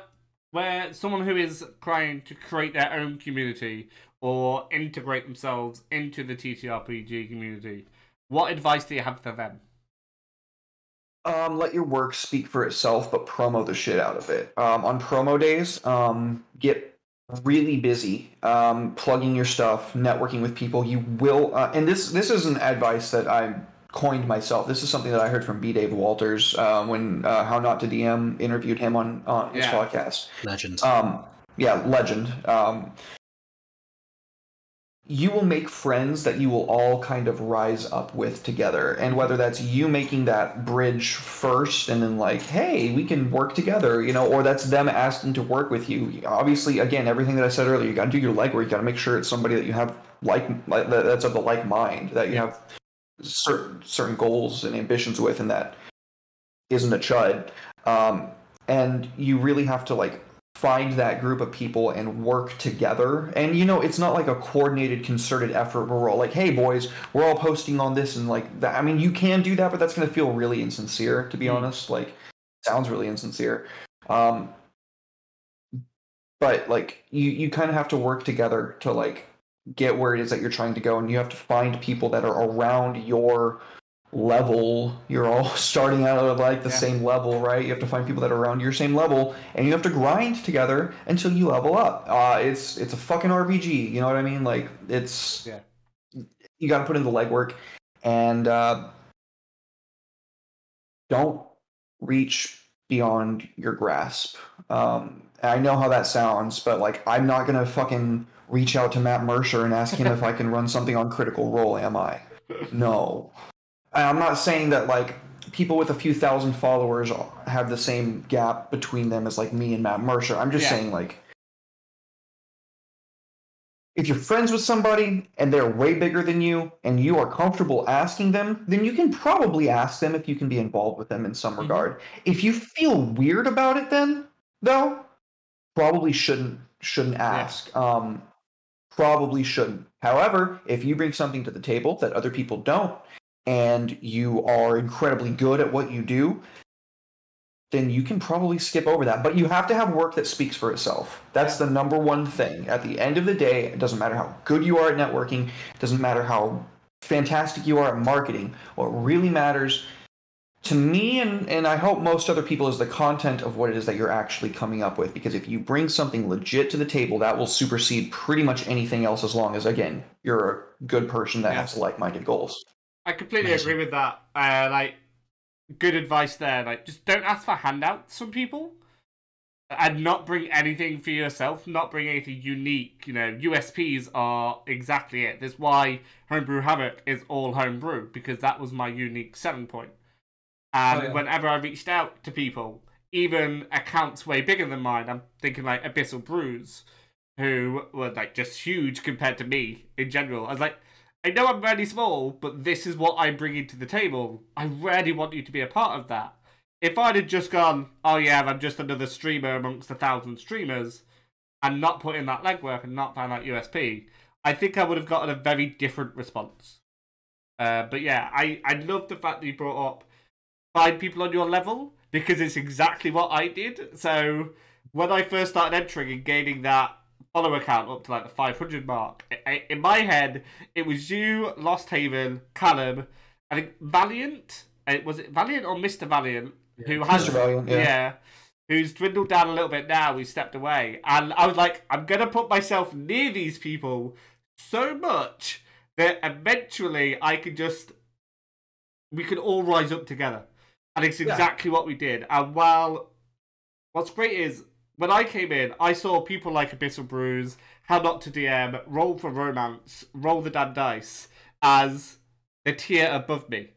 where someone who is trying to create their own community or integrate themselves into the TTRPG community, what advice do you have for them? Um, let your work speak for itself, but promo the shit out of it. Um, on promo days, um, get really busy um, plugging your stuff, networking with people. You will, uh, and this this is an advice that I coined myself. This is something that I heard from B. Dave Walters uh, when uh, How Not to DM interviewed him on on his Yeah. podcast. Legend. Um, yeah, legend. Um, you will make friends that you will all kind of rise up with together. And whether that's you making that bridge first and then like, hey, we can work together, you know, or that's them asking to work with you. Obviously, again, everything that I said earlier, you got to do your legwork. You got to make sure it's somebody that you have like, like that's of the like mind, that you have certain certain goals and ambitions with, and that isn't a chud. Um, and you really have to like find that group of people and work together. And you know, it's not like a coordinated, concerted effort where we're all like, "Hey, boys, we're all posting on this," and like that. I mean, you can do that, but that's going to feel really insincere, to be Mm. honest. Like, sounds really insincere. Um, but like, you you kind of have to work together to like get where it is that you're trying to go, and you have to find people that are around your level you're all starting out at like the Yeah. same level right? You have to find people that are around your same level and you have to grind together until you level up. Uh it's it's a fucking rpg you know what i mean? Like it's Yeah. you got to put in the legwork and uh don't reach beyond your grasp. Um i know how that sounds but like i'm not gonna fucking reach out to matt mercer and ask him if i can run something on critical role am i? No I'm not saying that like people with a few thousand followers have the same gap between them as like me and Matt Mercer. I'm just Yeah. saying like if you're friends with somebody and they're way bigger than you and you are comfortable asking them, then you can probably ask them if you can be involved with them in some Mhm. regard. If you feel weird about it then though, probably shouldn't shouldn't ask. Um probably shouldn't. However, if you bring something to the table that other people don't and you are incredibly good at what you do, then you can probably skip over that. But you have to have work that speaks for itself. That's the number one thing. At the end of the day, it doesn't matter how good you are at networking, it doesn't matter how fantastic you are at marketing. What really matters to me and, and I hope most other people is the content of what it is that you're actually coming up with. Because if you bring something legit to the table, that will supersede pretty much anything else as long as again you're a good person that Yeah. has like minded goals. I completely Amazing. agree with that. Uh, like, good advice there. Like, just don't ask for handouts from people, and not bring anything for yourself. Not bring anything unique. You know, USPs are exactly it. That's why Homebrew Havoc is all homebrew because that was my unique selling point. And Oh, yeah. whenever I reached out to people, even accounts way bigger than mine, I'm thinking like Abyssal Brews, who were like just huge compared to me in general. I was like, I know I'm really small, but this is what I'm bringing to the table. I really want you to be a part of that. if I'd have just gone, oh yeah, I'm just another streamer amongst a thousand streamers, and not put in that legwork and not found that USP, I think I would have gotten a very different response. Uh, but yeah, I, I love the fact that you brought up find people on your level because it's exactly what I did. So when I first started entering and gaining that follower count up to like the 500 mark, I, in my head, it was you, Lost Haven, Callum, I think Valiant. uh, Was it Valiant or Mr. Valiant? Who has Mr. Valiant, yeah. who's dwindled down a little bit now. We stepped away, and I was like, I'm gonna put myself near these people so much that eventually I could just we could all rise up together, and it's Yeah. exactly what we did. And while what's great is when I came in, I saw people like Abyssal Brews, How Not to DM, Roll for Romance, Roll the Damn Dice as the tier above me.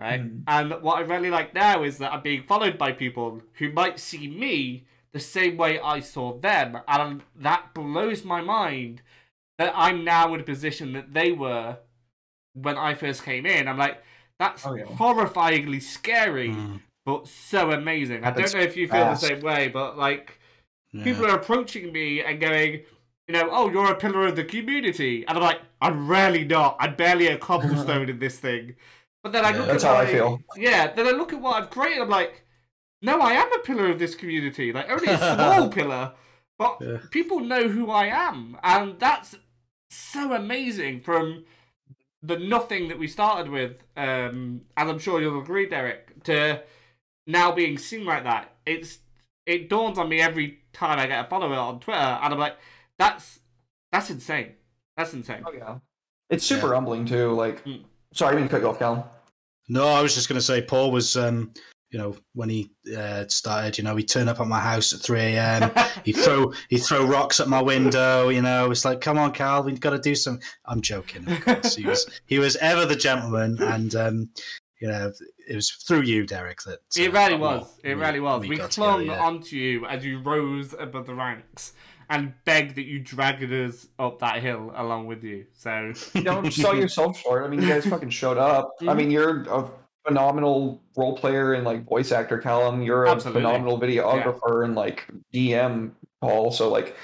Right? Mhm. And what I really like now is that I'm being followed by people who might see me the same way I saw them. And that blows my mind that I'm now in a position that they were when I first came in. I'm like, that's Oh, yeah. horrifyingly scary, Mm, but so amazing. I don't know if you feel fast. the same way, but like, yeah. people are approaching me and going, you know, oh, you're a pillar of the community. And I'm like, I'm really not. I'm barely a cobblestone in this thing. But then I Yeah. look That's at how I feel. Yeah, then I look at what I've created. I'm like, no, I am a pillar of this community. Like, only a small pillar. But Yeah. people know who I am. And that's so amazing from the nothing that we started with, um, and I'm sure you'll agree, Derek, to now being seen like that. It's it dawns on me every time I get a follower on Twitter, and I'm like, that's that's insane. That's insane. Oh yeah. It's super Yeah. humbling too. Like, Mm. sorry, I didn't cut you off, Callum. No, I was just going to say, Paul was, um, you know, when he uh, started, you know, he'd turn up at my house at 3 a.m. he'd throw he'd throw rocks at my window. You know, it's like, come on, Cal, we've got to do some. I'm joking. Of course. he was he was ever the gentleman, and um, you know, it was through you, Derek. That uh, It really well, was. It really was. We, got clung together, yeah. onto you as you rose above the ranks and begged that you dragged us up that hill along with you. So You don't sell yourself short. I mean, you guys fucking showed up. I Mhm. mean, you're a phenomenal role player and like voice actor, Callum. You're a Absolutely. phenomenal videographer and like DM, Paul. So like,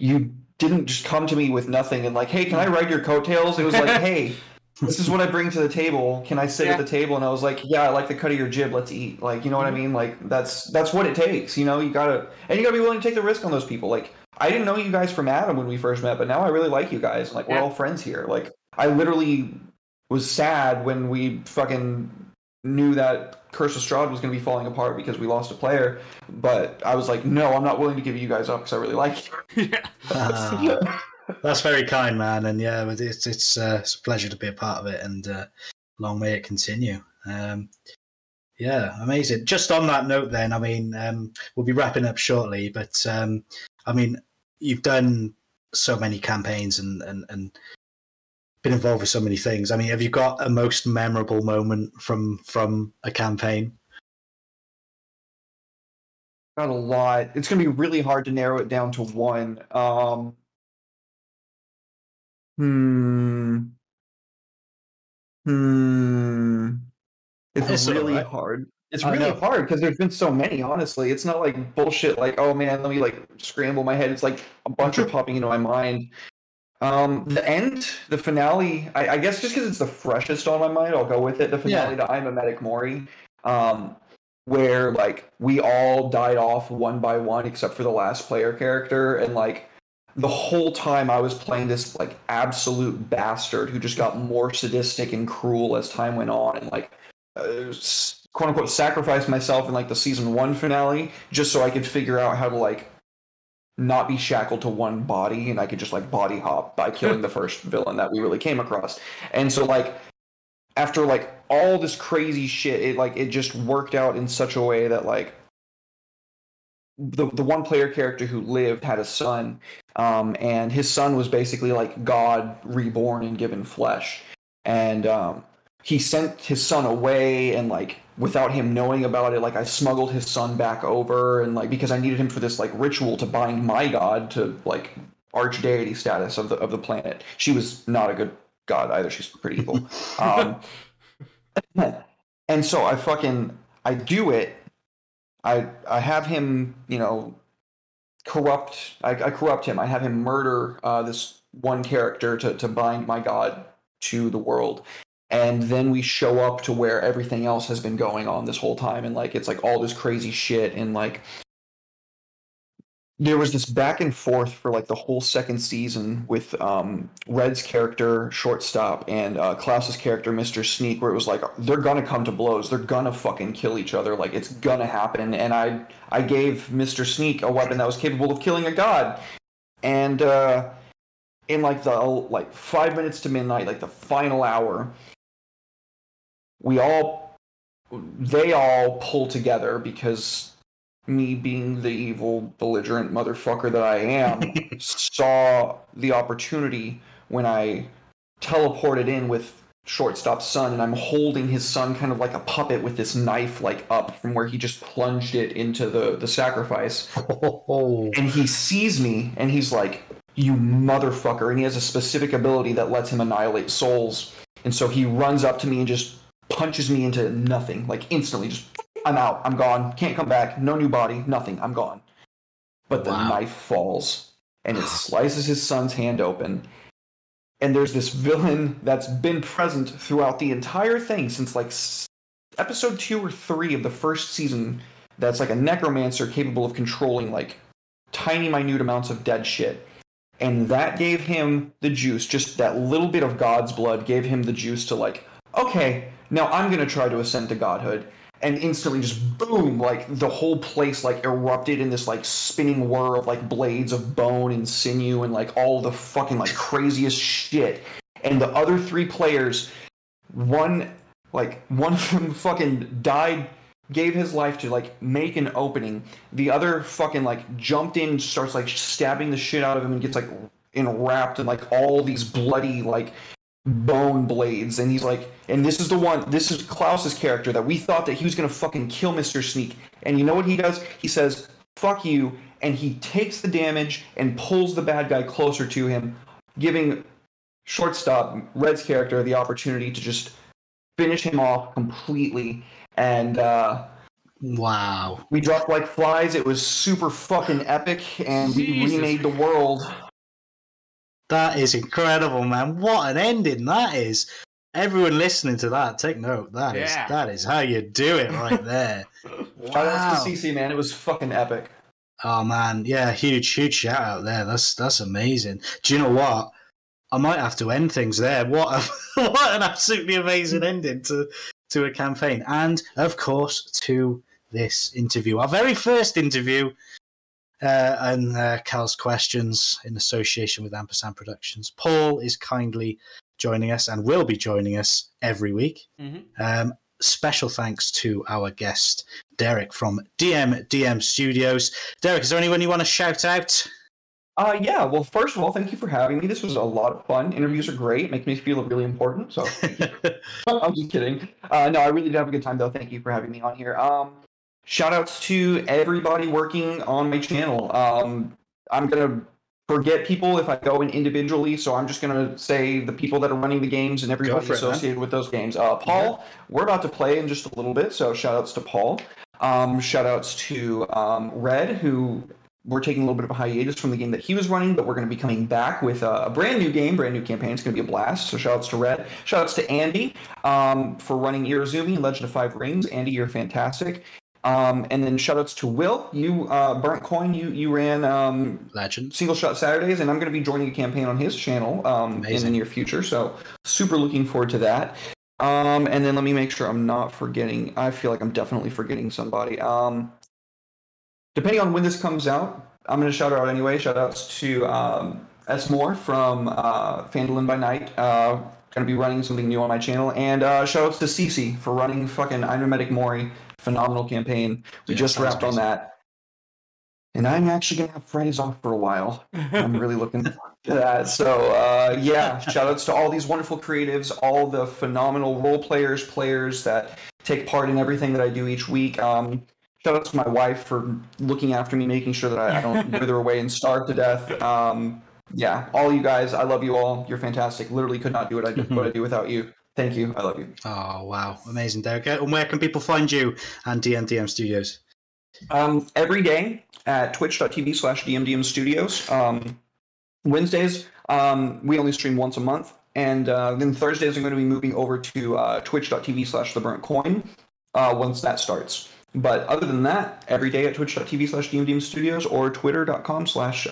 you didn't just come to me with nothing and like, hey, can I ride your coattails? It was like, hey. This is what I bring to the table. Can I sit Yeah. at the table? And I was like, "Yeah, I like the cut of your jib. Let's eat." Like, you know what I Mhm. mean? Like, that's that's what it takes. You know, you gotta and you gotta be willing to take the risk on those people. Like, I didn't know you guys from Adam when we first met, but now I really like you guys. Like, we're Yeah. all friends here. Like, I literally was sad when we fucking knew that Curse of Strahd was going to be falling apart because we lost a player. But I was like, no, I'm not willing to give you guys up because I really like you. yeah. Ah, that's very kind, man. And yeah, it's it's uh, it's a pleasure to be a part of it, and uh, long may it continue. Um, yeah, amazing. Just on that note, then, I mean, um, we'll be wrapping up shortly, but um, I mean, you've done so many campaigns and and and been involved with so many things. I mean, have you got a most memorable moment from from a campaign? Got a lot. It's going to be really hard to narrow it down to one. Um, hmm. Hmm. It's, It's really hard. It's really hard because there's been so many. Honestly, it's not like bullshit. Like, oh man, let me like scramble my head. It's like a bunch are popping into my mind. Um, the end, the finale. I, I guess just because it's the freshest on my mind, I'll go with it. The finale to I'm a Medic Mori. Um, where like we all died off one by one except for the last player character and like the whole time I was playing this like absolute bastard who just got more sadistic and cruel as time went on and like uh, quote unquote sacrificed myself in like the season 1 finale just so I could figure out how to like not be shackled to one body and I could just like body hop by killing the first villain that we really came across. And so like after like all this crazy shit, it like it just worked out in such a way that like the the one player character who lived had a son, um, and his son was basically like God reborn and given flesh, and um, he sent his son away and like without him knowing about it like i smuggled his son back over and like because i needed him for this like ritual to bind my god to like arch deity status of the of the planet. She was not a good god either. She's pretty evil. Um and so i fucking i do it I I have him, you know, corrupt. I, I corrupt him. I have him murder uh, this one character to to bind my god to the world. And then we show up to where everything else has been going on this whole time, and like it's like all this crazy shit, and like there was this back and forth for like the whole second season with um, Red's character, shortstop, and uh, Klaus's character, Mr. Sneak, where it was like they're gonna come to blows, they're gonna fucking kill each other, like it's gonna happen. And I I gave Mr. Sneak a weapon that was capable of killing a god, and uh, in like the like five minutes to midnight, like the final hour, we all they all pull together because me being the evil, belligerent motherfucker that I am, saw the opportunity when I teleported in with shortstop's son and I'm holding his son kind of like a puppet with this knife like up from where he just plunged it into the the sacrifice. Oh. And he sees me and he's like, "You motherfucker." And he has a specific ability that lets him annihilate souls. And so he runs up to me and just punches me into nothing, like instantly just I'm out. I'm gone. Can't come back. No new body. Nothing. I'm gone. But the Wow. knife falls and it slices his son's hand open. And there's this villain that's been present throughout the entire thing since like episode two or three of the first season. That's like a necromancer capable of controlling like tiny, minute amounts of dead shit. And that gave him the juice, just that little bit of God's blood gave him the juice to like, okay, now I'm gonna try to ascend to godhood and instantly just boom like the whole place like erupted in this like spinning whir of like blades of bone and sinew and like all the fucking like craziest shit. And the other three players one like one of them fucking died gave his life to like make an opening. The other fucking like jumped in starts like stabbing the shit out of him and gets like enwrapped in like all these bloody like bone blades and he's like and this is the one this is klaus's character that we thought that he was gonna fucking kill mr sneak and you know what he does he says fuck you and he takes the damage and pulls the bad guy closer to him giving shortstop red's character the opportunity to just finish him off completely and uh Wow. we dropped like flies it was super fucking epic and we Jesus. remade the world That is incredible, man. What an ending that is. Everyone listening to that, take note. That is Yeah. that is how you do it right there. shout out to cc man it was fucking epic Oh man, yeah, huge, huge shout out there. That's that's amazing. Do you know what? I might have to end things there. What a, what an absolutely amazing ending to to a campaign, and of course to this interview, our very first interview, uh, and uh, Cal's questions in association with Ampersand Productions. Paul is kindly joining us and will be joining us every week. Mhm. Um, special thanks to our guest Derek from DM DM Studios. Derek, is there anyone you want to shout out? Uh, yeah. Well, first of all, thank you for having me. This was a lot of fun. Interviews are great. Make me feel really important. So I'm just kidding. Uh, no, I really did have a good time though. Thank you for having me on here. Um, shout outs to everybody working on my channel. Um, I'm gonna forget people if I go in individually, so I'm just gonna say the people that are running the games and everybody for it, man. associated with those games. Uh, Paul, we're about to play in just a little bit, so shout outs to Paul. Um, shout outs to um, Red, who we're taking a little bit of a hiatus from the game that he was running, but we're going to be coming back with a, a brand new game, brand new campaign. It's going to be a blast. So shout outs to Red. Shout outs to Andy um, for running Irizumi and Legend of Five Rings. Andy, you're fantastic. Um, and then shout outs to Will. You uh, burnt coin. You you ran um, Legend. single shot Saturdays, and I'm going to be joining a campaign on his channel um, in the near future. So super looking forward to that. Um, and then let me make sure I'm not forgetting. I feel like I'm definitely forgetting somebody. Um, depending on when this comes out, I'm going to shout out anyway. Shout outs to um, S Moore from uh, Fandolin by Night. Uh, going to be running something new on my channel. And uh, shout outs to Cece for running fucking I'm Medic Mori. Phenomenal campaign. We Yeah, just wrapped on that. And I'm actually going to have Fridays off for a while. I'm really looking forward to that. So uh, yeah, shout outs to all these wonderful creatives, all the phenomenal role players, players that take part in everything that I do each week. Um, shout out to my wife for looking after me, making sure that I, I don't wither away and starve to death. Um, yeah, all you guys, I love you all. You're fantastic. Literally could not do what I do, what I do without you. Thank you. I love you. Oh wow, amazing, Derek. And where can people find you and DMDM Studios? Um, every day at twitch.tv slash dmdm studios. Um, Wednesdays, um, we only stream once a month. And uh, then Thursdays, I'm going to be moving over to uh, twitch.tv slash the burnt coin uh, once that starts. But other than that, every day at twitch.tv slash dmdm studios or twitter.com slash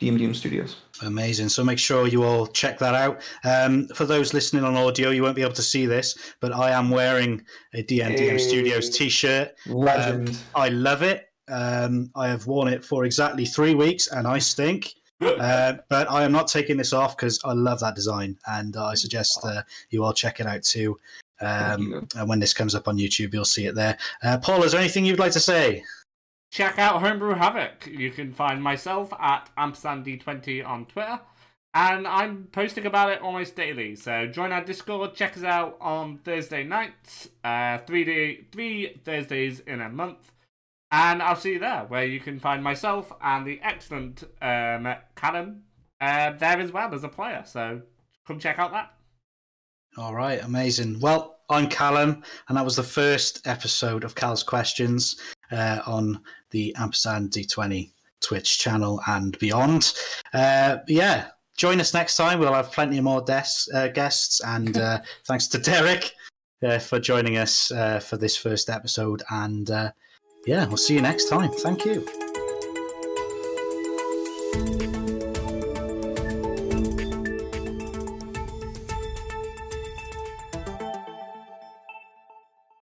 dmdm studios. Amazing. So make sure you all check that out. Um, for those listening on audio, you won't be able to see this, but I am wearing a DMDM Hey. Studios t-shirt. Legend. Um, I love it. Um, I have worn it for exactly three weeks, and I stink. Uh, but I am not taking this off because I love that design, and I suggest uh, you all check it out too. Um, and when this comes up on YouTube, you'll see it there. Uh, Paul, is there anything you'd like to say? Check out Homebrew Havoc. You can find myself at AmpersandD20 on Twitter. And I'm posting about it almost daily. So join our Discord, check us out on Thursday nights, uh, three, day, three Thursdays in a month. And I'll see you there, where you can find myself and the excellent um, Callum uh, there as well as a player. So come check out that. All right, amazing. Well, I'm Callum, and that was the first episode of Cal's Questions uh, on the Ampersand D20 Twitch channel and beyond. Uh, yeah, join us next time. We'll have plenty more des- uh, guests, and uh, thanks to Derek uh, for joining us uh, for this first episode. And uh, yeah, we'll see you next time. Thank you.